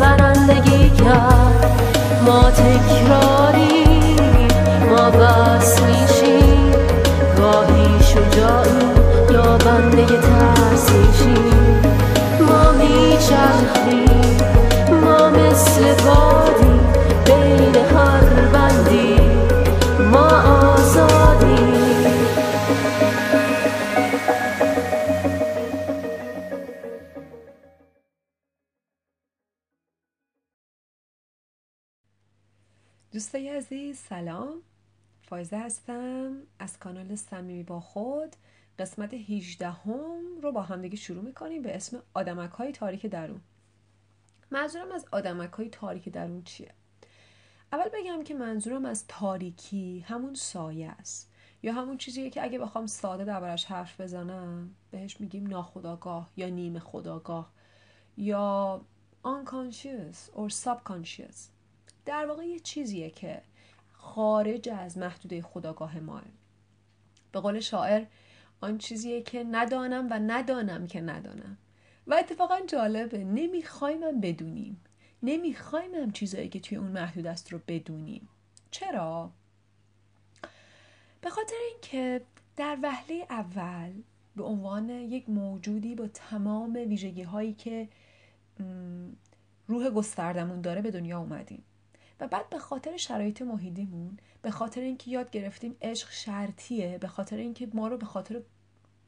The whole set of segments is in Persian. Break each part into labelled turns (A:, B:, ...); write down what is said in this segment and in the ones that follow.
A: برندگی کرد. ما تکراری ما
B: سلام. فایزه هستم از کانال صمیمی با خود. قسمت 18 هم رو با همدیگه شروع می‌کنیم به اسم آدمک های تاریک درون. منظورم از آدمک های تاریک درون چیه؟ اول بگم که منظورم از تاریکی همون سایه است. یا همون چیزیه که اگه بخوام ساده دربارش حرف بزنم بهش میگیم ناخداگاه یا نیمه خداگاه یا unconscious or subconscious. در واقع یه چیزیه که خارج از محدوده خداگاه ماه. به قول شاعر آن چیزیه که ندانم و ندانم که ندانم. و اتفاقا جالبه نمی‌خوایم بدونیم. نمی‌خوایم هم چیزایی که توی اون محدود است رو بدونیم. چرا؟ به خاطر اینکه در وهله اول به عنوان یک موجودی با تمام ویژگی هایی که روح گستردمون داره به دنیا اومدیم. و بعد به خاطر شرایط محیطیمون به خاطر اینکه یاد گرفتیم عشق شرطیه به خاطر اینکه ما رو به خاطر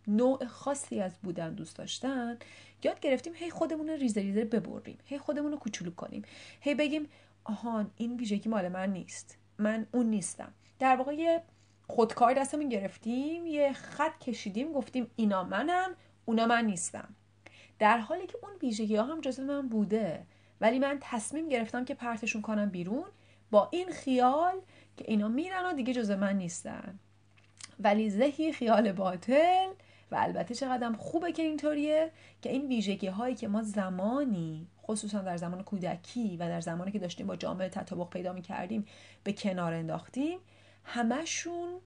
B: نوع خاصی از بودن دوست داشتن یاد گرفتیم هی خودمون رو ریزه ریزه ببریم هی خودمون رو کوچولو کنیم. هی بگیم آهان این ویژگی مال من نیست. من اون نیستم. در واقع یه خودکار دستمون گرفتیم یه خط کشیدیم گفتیم اینا منم اونا من نیستم. در حالی که اون ویژگی ها هم جزو من بوده. ولی من تصمیم گرفتم که پرتشون کنم بیرون با این خیال که اینا میرن و دیگه جزو من نیستن. ولی ذهی خیال باطل و البته چقدر خوبه که اینطوریه که این ویژگی هایی که ما زمانی خصوصا در زمان کودکی و در زمانی که داشتیم با جامعه تطابق پیدا می کردیم به کنار انداختیم همشون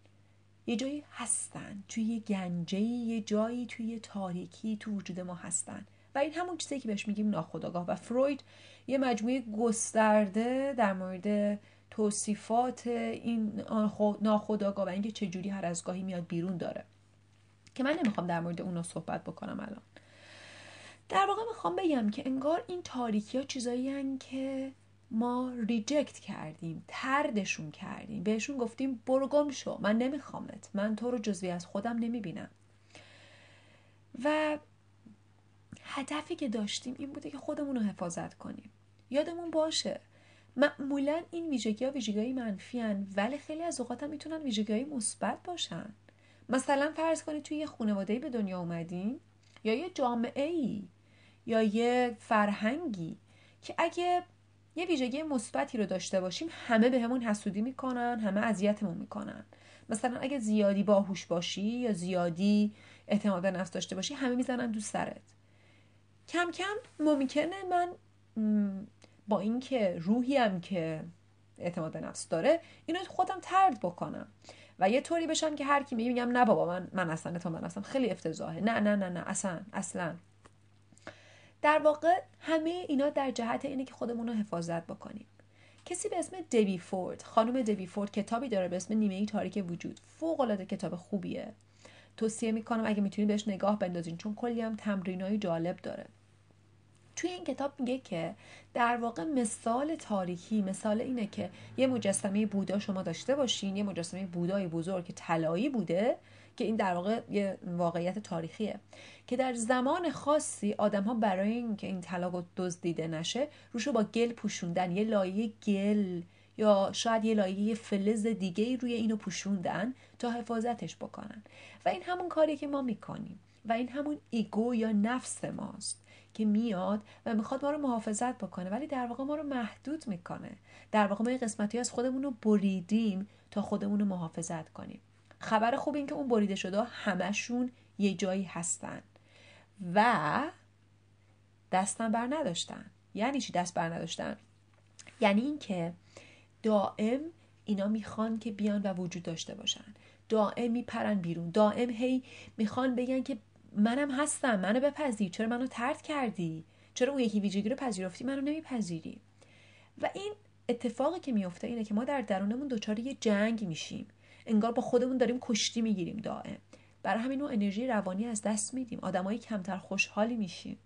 B: یه جایی هستن. توی یه گنجه یه جایی توی تاریکی تو وجود ما هستن. و این همون چیزی که بهش میگیم ناخودآگاه. و فروید یه مجموعه گسترده در مورد توصیفات این ناخودآگاه و اینکه چجوری هر از گاهی میاد بیرون داره. که من نمی‌خوام در مورد اون صحبت بکنم الان. در واقع می‌خوام بگم که انگار این تاریکی ها چیزایی که ما ریجکت کردیم تردشون کردیم. بهشون گفتیم برو شو. من نمیخوامت. من تو رو جزوی از خودم نمی‌بینم. و هدفی که داشتیم این بوده که خودمون رو حفاظت کنیم. یادمون باشه معمولا این ویژگی ها ویژگی منفی هن ولی خیلی از اوقات هم می‌تونن ویژگی مثبت باشن. مثلا فرض کنید توی یه خانواده به دنیا اومدیم یا یه جامعه ای یا یه فرهنگی که اگه یه ویژگی مثبتی رو داشته باشیم همه بهمون به حسودی می‌کنن همه اذیتمون می‌کنن. مثلا اگه زیادی باهوش باشی یا زیادی اعتماد به نفس داشته باشی همه می‌زنن دوست سرت. کم کم ممکنه من با اینکه روحی هم که اعتماد به نفس داره اینو خودم ترد بکنم. و یه طوری بشم که هر کی میگم نه بابا من من اصلا تو من اصلا. خیلی افتضاحه. نه نه نه نه اصلا اصلا. در واقع همه اینا در جهت اینه که خودمون رو حفاظت بکنیم. کسی به اسم دبی فورد خانم دبی فورد کتابی داره به اسم نیمه ای تاریک وجود. فوق العاده کتاب خوبیه. توصیه می‌کنم اگه می‌تونید بهش نگاه بندازین چون کلی هم تمرینای جالب داره. توی این کتاب میگه که در واقع مثال تاریخی مثال اینه که یه مجسمه بودا شما داشته باشین یه مجسمه بودای بزرگ که طلایی بوده که این در واقع یه واقعیت تاریخیه. که در زمان خاصی آدم ها برای اینکه این طلا دزدیده نشه روشو با گل پوشوندن یه لایه گل یا شاید یه لایه فلز دیگه روی اینو پوشوندن تا حفاظتش بکنن. و این همون کاری که ما می‌کنیم. و این همون ego یا نفس ماست که میاد و می‌خواد ما رو محافظت بکنه. ولی در واقع ما رو محدود می‌کنه. در واقع ما این قسمتی از خودمون رو بریدیم تا خودمون رو محافظت کنیم. خبر خوب این که اون بریده شده همشون یه جایی هستن. و دستم بر نداشتن. یعنی چی دست بر نداشتن؟ یعنی اینکه دائم اینا می‌خوان که بیان و وجود داشته باشن. دائم میپرن بیرون. دائم هی می‌خوان بگن که منم هستم منو بپذیر. چرا منو ترد کردی؟ چرا اون یکی ویژگی رو پذیرفتی؟ منو نمیپذیری. و این اتفاقی که میفته اینه که ما در درونمون دچار یه جنگ میشیم. انگار با خودمون داریم کشتی می‌گیریم دائم. برای همین اون انرژی روانی از دست میدیم. آدمایی کمتر خوشحالی میشیم.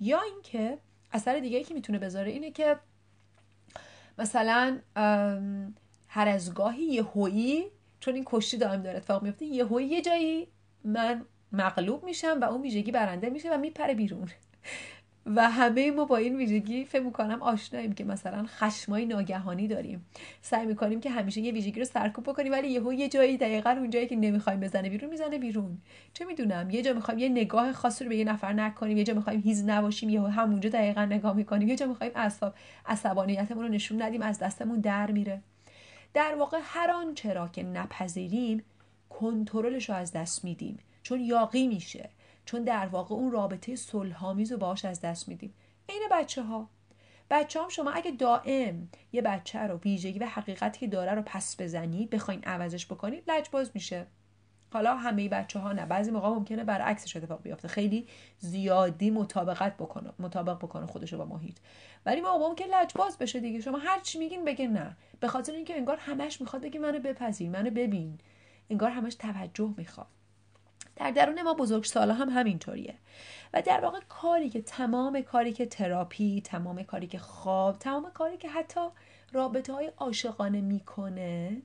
B: یا اینکه اثر دیگه که می‌تونه بذاره اینه که مثلا هر از گاهی یه هویی چون این کشتی دائم داره اتفاق میفته یه هویی یه جایی من مغلوب میشم و اون ویژگی برنده میشه و میپره بیرون. و همه ما با این ویژگی فکر می‌کنم آشناییم که مثلا خشمای ناگهانی داریم. سعی می‌کنیم که همیشه یه ویژگی رو سرکوب بکنیم ولی یهو یه جایی دقیقا اون جایی که نمی‌خوایم بزنه بیرون می‌زنه بیرون. چه می‌دونم؟ یه جا می‌خوایم یه نگاه خاصی رو به یه نفر نکنیم یه جا می‌خوایم هیز نباشیم یهو همونجا دقیقا نگاه می‌کنیم یه جا می‌خوایم اعصاب عصبانیتمون رو نشون ندیم از دستمون در میره. در واقع هر آنچه را که نپذیریم کنترلش رو از دست میدیم. چون یاقی میشه. چون در واقع اون رابطه صلحآمیز رو باهاش از دست میدیم. عین بچه ها بچه هم شما اگه دائم یه بچه رو ویژگی و حقیقتی که داره رو پس بزنی بخواین عوضش بکنید لجباز میشه. حالا همه بچه ها نه بعضی موقع ممکنه برعکسش اتفاق بیفته. خیلی زیادی مطابقت بکنه مطابق بکنه خودش با محیط. ولی موقع که لجباز بشه دیگه. شما هر چی میگین بگه نه. به خاطر اینکه انگار همش می‌خواد بگه منو بپذیر منو ببین. انگار همش توجه می‌خواد. در درون ما بزرگ سالا هم همینطوریه. و در واقع کاری که تمام کاری که تراپی تمام کاری که خواب تمام کاری که حتی رابطه های عاشقانه می‌کنه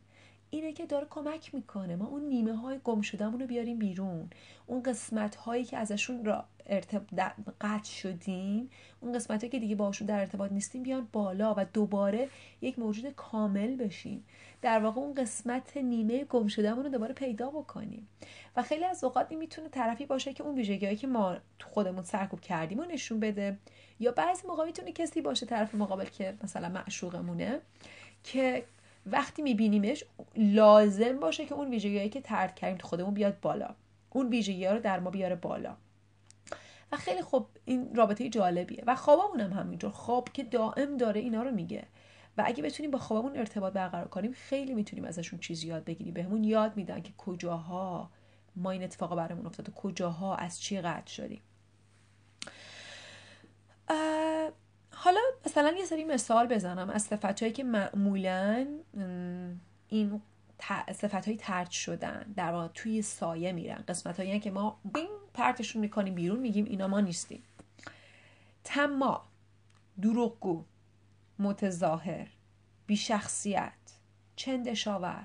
B: اینه که داره کمک می‌کنه. ما اون نیمه های گم رو بیاریم بیرون. اون قسمت هایی که ازشون را ارتب... قطع شدیم اون قسمت هایی که دیگه باشون در ارتباط نیستیم بیان بالا و دوباره یک موجود کامل بشیم. در واقع اون قسمت نیمه گم شدهمون رو دوباره پیدا بکنیم. و خیلی از اوقات این می‌تونه طرفی باشه که اون ویژگیهایی که ما تو خودمون سرکوب کردیم و نشون بده. یا بعضی موقع می‌تونه کسی باشه طرف مقابل که مثلا معشوقمونه که وقتی میبینیمش لازم باشه که اون ویژگیهایی که ترک کردیم تو خودمون بیاد بالا. اون ویژگی رو در ما بیاره بالا. و خیلی خوب این رابطه جالبیه. و خوابمون هم همینطور خواب که دائم داره اینا رو میگه. و اگه بتونیم با خوابمون ارتباط برقرار کنیم خیلی می‌تونیم ازشون چیزی یاد بگیریم. بهمون یاد میدن که کجاها ما این اتفاق برامون افتاد و کجاها از چی قطع شدیم. حالا مثلا یه سری مثال بزنم از صفت هایی که معمولا این صفت های ترد شدن. در واقع توی سایه میرن. قسمت هایی که ما بین پرتشون می‌کنیم بیرون میگیم اینا ما نیستیم. تما دروغگو متظاهر بیشخصیت چندشاور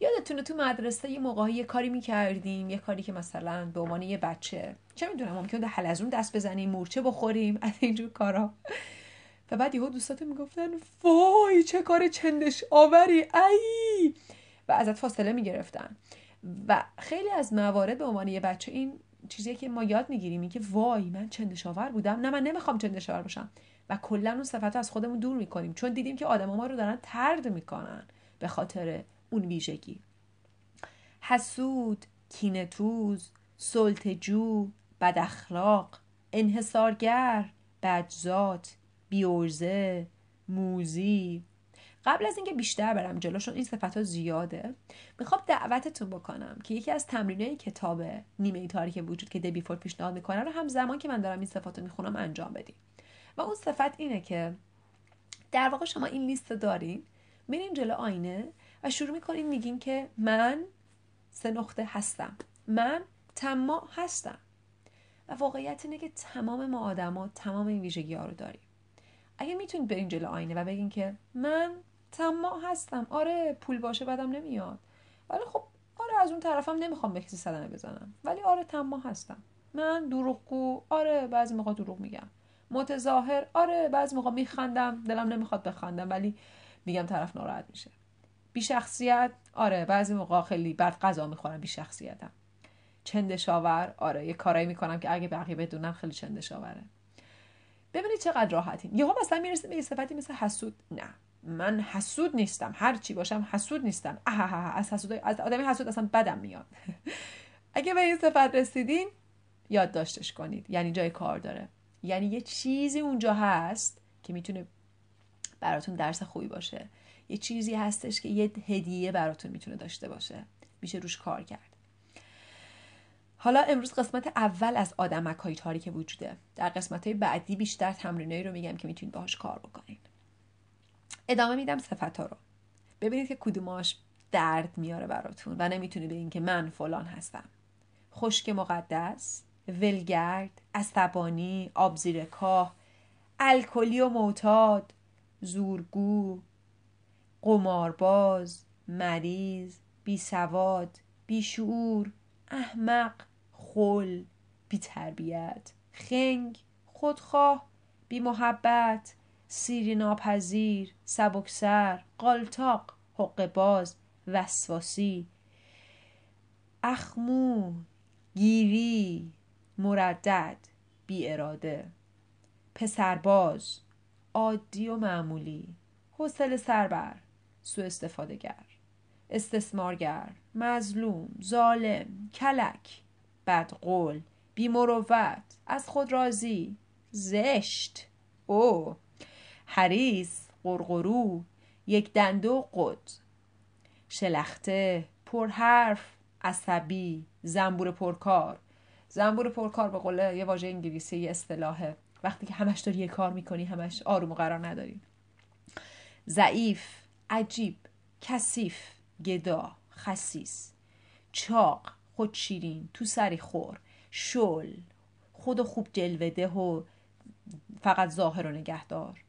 B: یادتونه تو مدرسه یه موقعی یه کاری می‌کردیم یه کاری که مثلا به عنوان یه بچه چه می‌دونم ممکن به حلزون دست بزنیم مورچه بخوریم از اینجور کارا. و بعد یهو دوستاتو می‌گفتن وای چه کار چندش آوری ای! و ازت فاصله می‌گرفتن. و خیلی از موارد به عنوان یه بچه این چیزی که ما یاد می‌گیریم این که وای من چندش آور بودم؟ نه من نمی‌خوام چندش آور باشم. و کلا اون صفت از خودمون دور می‌کنیم چون دیدیم که آدم ما رو دارن ترد می‌کنن به خاطر اون ویژگی. حسود کینتوز سلطجو بد اخلاق انحصارگر بدذات بیورزه موزی. قبل از اینکه بیشتر برم جلوشون این صفت ها زیاده می‌خوام دعوتتون بکنم که یکی از تمرینای کتاب نیمه تاریک وجود که دبی فورد پیشنهاد می‌کنه رو هم زمان که من دارم این صفات رو می‌خونم انجام بدیم و اون صفت اینه که در واقع شما این لیست دارین میرین جلو آینه و شروع می‌کنین میگین که من سه نقطه هستم. من تما هستم. و واقعیت اینه که تمام ما آدما تمام این ویژگی ها رو داریم. اگه می‌تونید برین جلو آینه و بگین که من تما هستم. آره پول باشه بدم نمیاد. ولی خب آره از اون طرفم نمی‌خوام به کسی صدمه بزنم. ولی آره تما هستم. من دروغگو آره بعضی موقع دروغ میگم. متظاهر آره بعضی موقع میخندم. دلم نمی‌خواد بخندم ولی میگم طرف ناراحت میشه. بی شخصیت آره بعضی موقع خیلی بد غذا می‌خورم بی شخصیتم چندشاور آره یه کارایی می‌کنم که اگه بقیه بدونن خیلی چندشاوره. ببینید چقدر راحتیم. یهو مثلا می‌رسیم به یه صفتی مثل حسود. نه من حسود نیستم. هر چی باشم حسود نیستم. اه از حسود از آدمی حسود اصلا بدم میاد. اگه به این صفت رسیدین یادداشتش کنید. یعنی جای کار داره. یعنی یه چیزی اونجا هست که می‌تونه براتون درس خوبی باشه. یه چیزی هستش که یه هدیه براتون می‌تونه داشته باشه. میشه روش کار کرد. حالا امروز قسمت اول از آدمک های تاری که وجوده. در قسمت های بعدی بیشتر تمرینایی رو میگم که می‌تونید باهاش کار بکنید ادامه میدم صفت ها رو. ببینید که کدوماش درد میاره براتون و نمی‌تونه بگین که من فلان هستم. خشک مقدس ولگرد عصبانی آبزیر کاه الکلی و معتاد زورگو قمارباز مریض بیسواد بیشعور احمق خل بیتربیت خنگ خودخواه بیمحبت سیری ناپذیر سبکسر قالتاق حق باز وسواسی اخمو گیری مردد بی اراده پسرباز عادی و معمولی. حوصله سربر سو استفاده گر استثمارگر. مظلوم. ظالم. کلک. بدقول. بیمروت. از خود راضی. زشت. او حریس قرقرو یک دنده و قد. شلخته. پرحرف. عصبی. زنبور پرکار. زنبور پرکار به قول یه واژه انگلیسی اصطلاحه. وقتی که همش داری یه کار می‌کنی همش آروم و قرار نداری. ضعیف عجیب کثیف گدا خسیس چاق خود شیرین تو سری خور شل خود خوب جلوده و فقط ظاهر و نگهدار.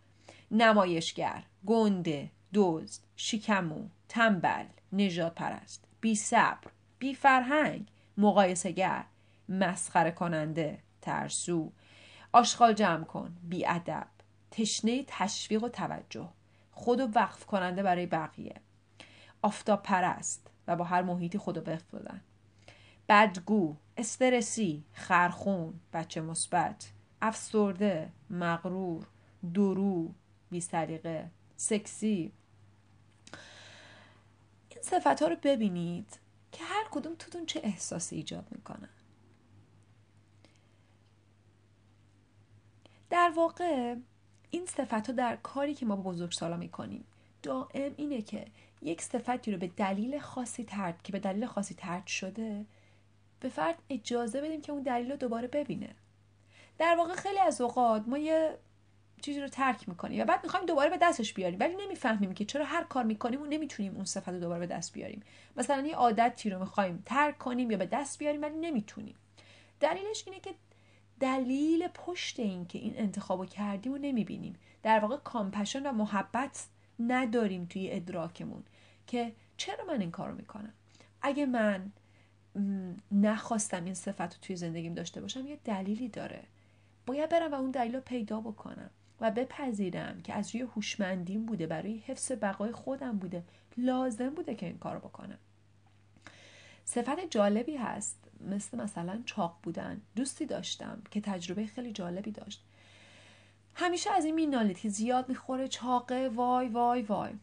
B: نمایشگر گنده دزد شکمو تنبل نجات پرست بی صبر بی فرهنگ مقایسه گر مسخره کننده ترسو آشغال جمع کن. بی ادب تشنه تشویق و توجه. خود و وقف کننده برای بقیه. آفتاب پرست و با هر محیطی خودو وقف دادن بدگو استرسی خرخون بچه مثبت افسرده مغرور درو بی سلیقه سکسی. این صفت ها رو ببینید که هر کدوم توتون چه احساسی ایجاد می‌کنن. در واقع این صفت ها در کاری که ما با بزرگسالا می‌کنیم دائم اینه که یک صفتی رو به دلیل خاصی ترد که به دلیل خاصی ترد شده به فرد اجازه بدیم که اون دلیل رو دوباره ببینه. در واقع خیلی از اوقات ما یه چیزی رو ترک می‌کنیم و بعد می‌خوایم دوباره به دستش بیاریم ولی نمی‌فهمیم که چرا هر کار می‌کنیم و نمی‌تونیم اون صفت رو دوباره به دست بیاریم. مثلا یه عادتی رو می‌خوایم ترک کنیم یا به دست بیاریم ولی نمی‌تونیم. دلیلش اینه که دلیل پشت این که این انتخاب کردیم و نمی‌بینیم. در واقع کامپشن و محبت نداریم توی ادراکمون که چرا من این کارو می‌کنم؟ اگه من نخواستم این صفت رو توی زندگیم داشته باشم یه دلیلی داره. باید برم و اون دلیل رو پیدا بکنم و بپذیرم که از روی هوشمندیم بوده برای حفظ بقای خودم بوده لازم بوده که این کارو بکنم. صفت جالبی هست. مثل مثلا چاق بودن دوستی داشتم که تجربه خیلی جالبی داشت. همیشه از این مینالید که زیاد می‌خوره چاقه وای وای وای.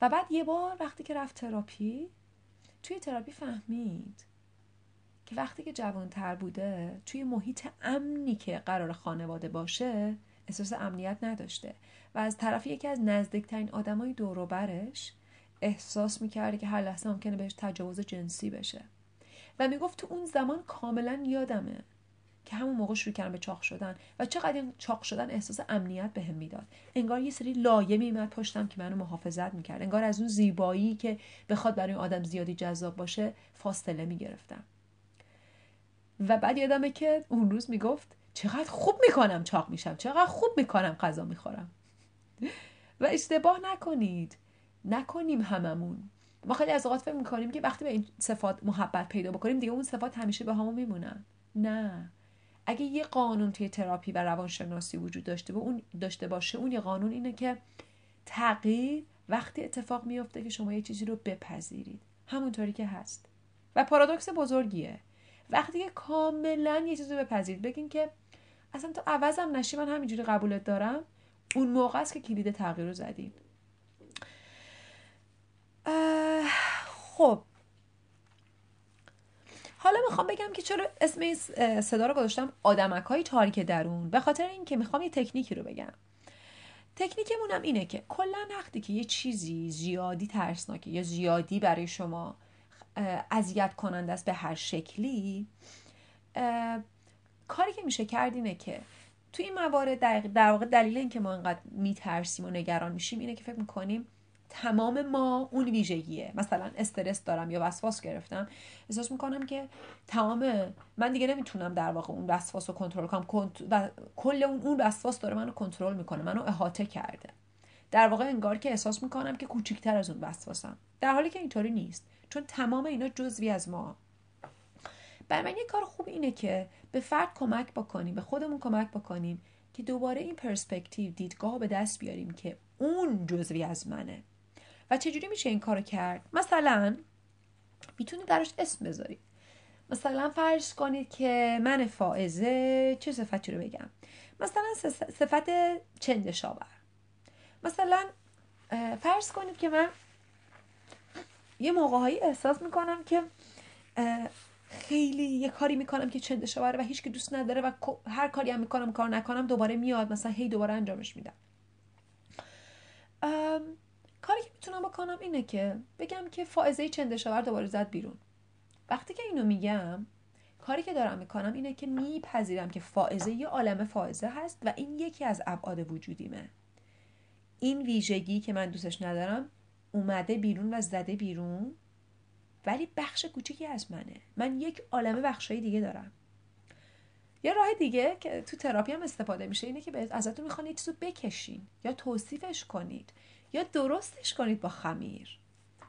B: و بعد یه بار وقتی که رفت تراپی توی تراپی فهمید که وقتی که جوانتر بوده توی محیط امنی که قرار خانواده باشه احساس امنیت نداشته. و از طرف یکی از نزدیکترین آدمای دوروبرش احساس می‌کرده که هر لحظه ممکنه بهش تجاوز جنسی بشه. و می‌گفت تو اون زمان کاملا یادمه که همون موقع شروع کردم به چاق شدن و چقدر این چاق شدن احساس امنیت بهم به می‌داد. انگار یه سری لایه میمد پشتم که منو محافظت می‌کرد. انگار از اون زیبایی که بخواد برای آدم زیادی جذاب باشه فاصله می‌گرفتم. و بعد یادمه که اون روز می‌گفت چقدر خوب می‌کنم چاق میشم چقدر خوب می‌کنم غذا می‌خورم. و اشتباه نکنید. نکنیم هممون. ما خیلی از اوقات فکر می‌کنیم که وقتی به این صفات محبت پیدا بکنیم دیگه اون صفات همیشه به همون میمونن. نه. اگه یه قانون توی تراپی و روانشناسی وجود داشته و اون داشته باشه اون یه قانون اینه که تغییر وقتی اتفاق میفته که شما یه چیزی رو بپذیرید. همونطوری که هست. و پارادوکس بزرگیه. وقتی که کاملا یه چیزی رو بپذیرید بگین که اصلا تو عوضم نشی من همینجوری قبولت دارم. اون موقع است که کلید تغییر رو زدین. خب. حالا می‌خوام بگم که چرا اسم این صدا رو گذاشتم آدمک های تاریک درون؟ به خاطر اینکه می‌خوام یه تکنیکی رو بگم. تکنیکمونم اینه که کلا وقتی که یه چیزی زیادی ترسناکه یا زیادی برای شما اذیت کننده است به هر شکلی کاری که میشه کرد اینه که تو این موارد در واقع دلیل اینکه ما انقدر میترسیم و نگران میشیم اینه که فکر می‌کنیم تمام ما اون ویژگیه. مثلا استرس دارم یا وسواس گرفتم احساس می‌کنم که تمام من دیگه نمی‌تونم در واقع اون وسواس رو کنترل کنم. و کل اون اون وسواس داره منو کنترل می‌کنه منو احاطه کرده. در واقع انگار که احساس می‌کنم که کوچیکتر از اون وسواسم. در حالی که اینطوری نیست چون تمام اینا جزوی از ما. بر من یه کار خوب اینه که به فرد کمک بکنیم به خودمون کمک بکنیم که دوباره این پرسپکتیو دیدگاه به دست بیاریم که اون جزوی از منه. و چجوری میشه این کارو کرد؟ مثلا می‌تونید درش اسم بذارید مثلا فرض کنید که من فائزه چه صفتی رو بگم؟ مثلا صفت چندشاور مثلا فرض کنید که من یه موقعهایی احساس می‌کنم که خیلی یه کاری می‌کنم که چندشاوره و هیچ که دوست نداره و هر کاری هم می‌کنم کار نکنم دوباره میاد مثلا هی دوباره انجامش میدم. می‌تونم بکنم اینه که بگم که فائزه چندشاور دوباره زد بیرون. وقتی که اینو میگم کاری که دارم می‌کنم اینه که میپذیرم که فائزه یه عالم فائزه هست و این یکی از ابعاد وجودیمه. این ویژگی که من دوستش ندارم اومده بیرون و زده بیرون ولی بخش کوچیکی از منه. من یک عالمه بخشای دیگه دارم. یه راه دیگه که تو تراپی هم استفاده میشه اینه که ازتون می‌خوان یه چیزو بکشین یا توصیفش کنید. یا درستش کنید با خمیر.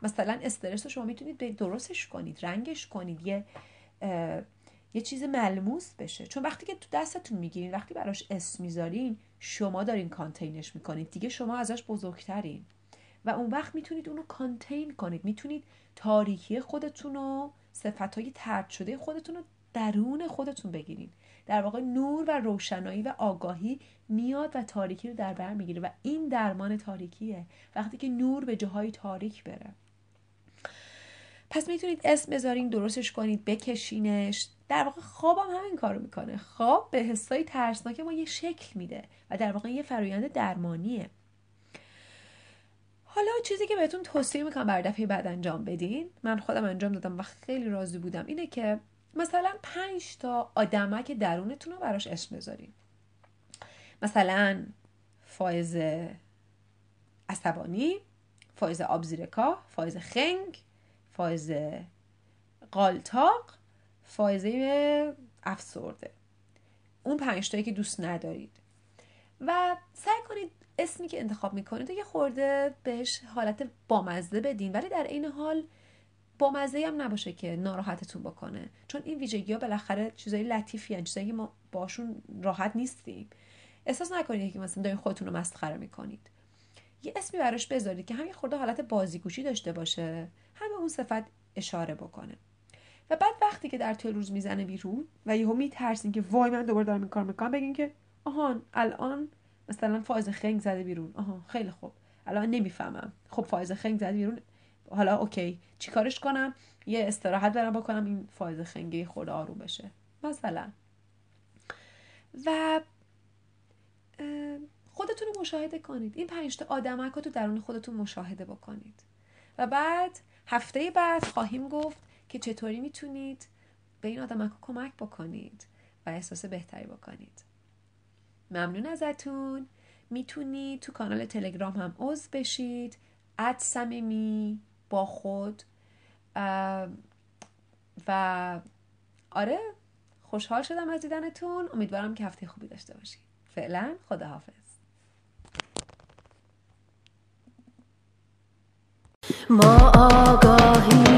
B: مثلا استرس رو شما می‌تونید درستش کنید رنگش کنید یه یه چیز ملموس بشه. چون وقتی که تو دستتون می‌گیرین وقتی براش اسم می‌ذارین شما دارین کانتینش می‌کنید. دیگه شما ازش بزرگترین. و اون وقت می‌تونید اونو کانتین کنید. می‌تونید تاریکی خودتون و صفت های ترد شده خودتون رو درون خودتون بگیرین. در واقع نور و روشنایی و آگاهی میاد و تاریکی رو در بر می‌گیره و این درمان تاریکیه. وقتی که نور به جاهای تاریک بره. پس می‌تونید اسم بذارین درستش کنید بکشینش. در واقع خوابم هم همین کارو می‌کنه. خواب به حسای ترسناک ما یه شکل میده و در واقع یه فرایند درمانیه. حالا چیزی که بهتون توصیه می‌کنم برا دفعه بعد انجام بدین. من خودم انجام دادم و خیلی راضی بودم اینه که مثلا پنج تا آدمک درونتون رو براش اسم بذارین مثلا فایز عصبانی فایز آب‌زیرکاه فایز خنگ فایز قالتاق فایزه افسرده. اون پنج تایی که دوست ندارید. و سعی کنید اسمی که انتخاب می‌کنید یه خورده بهش حالت بامزه بدین. ولی در این حال بامزه هم نباشه که ناراحتتون بکنه. چون این ویژگی ها بالاخره چیزای لطیفی هن چیزایی که ما باشون راحت نیستیم. احساس نکنید که مثلا دارین خودتون رو مسخره می‌کنید. یه اسمی براش بذارید که همین خورده حالت بازیگوشی داشته باشه. هم اون صفت اشاره بکنه. و بعد وقتی که در طول روز می‌زنه بیرون و یهو میترسین که وای من دوباره دارم این کار می‌کنم بگین که آهان الان مثلا فایز خنگ زده بیرون. آها خیلی خوب. الان نمی‌فهمم. خب فایز خنگ زده بیرون حالا اوکی چیکارش کنم؟ یه استراحت برم بکنم این فایز خنگی خود آروم بشه. مثلا. و خودتون مشاهده کنید. این پنج تا آدمک رو درون خودتون مشاهده بکنید. و بعد هفته بعد خواهیم گفت که چطوری می‌تونید به این آدمک کمک بکنید و احساس بهتری بکنید. ممنون ازتون. می‌تونید تو کانال تلگرام هم عضو بشید. اد با خود و آره خوشحال شدم از دیدنتون. امیدوارم که هفته خوبی داشته باشید فعلا خداحافظ.
A: ما آگاهی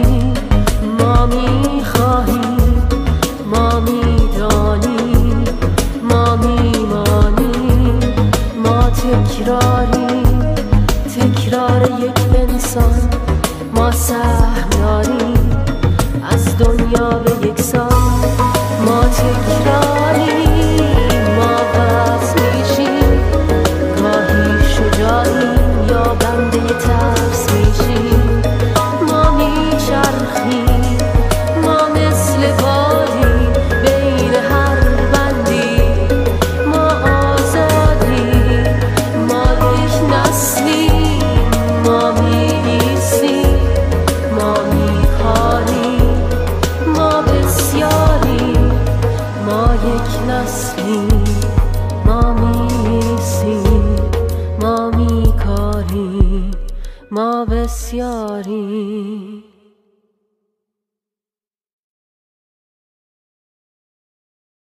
A: ما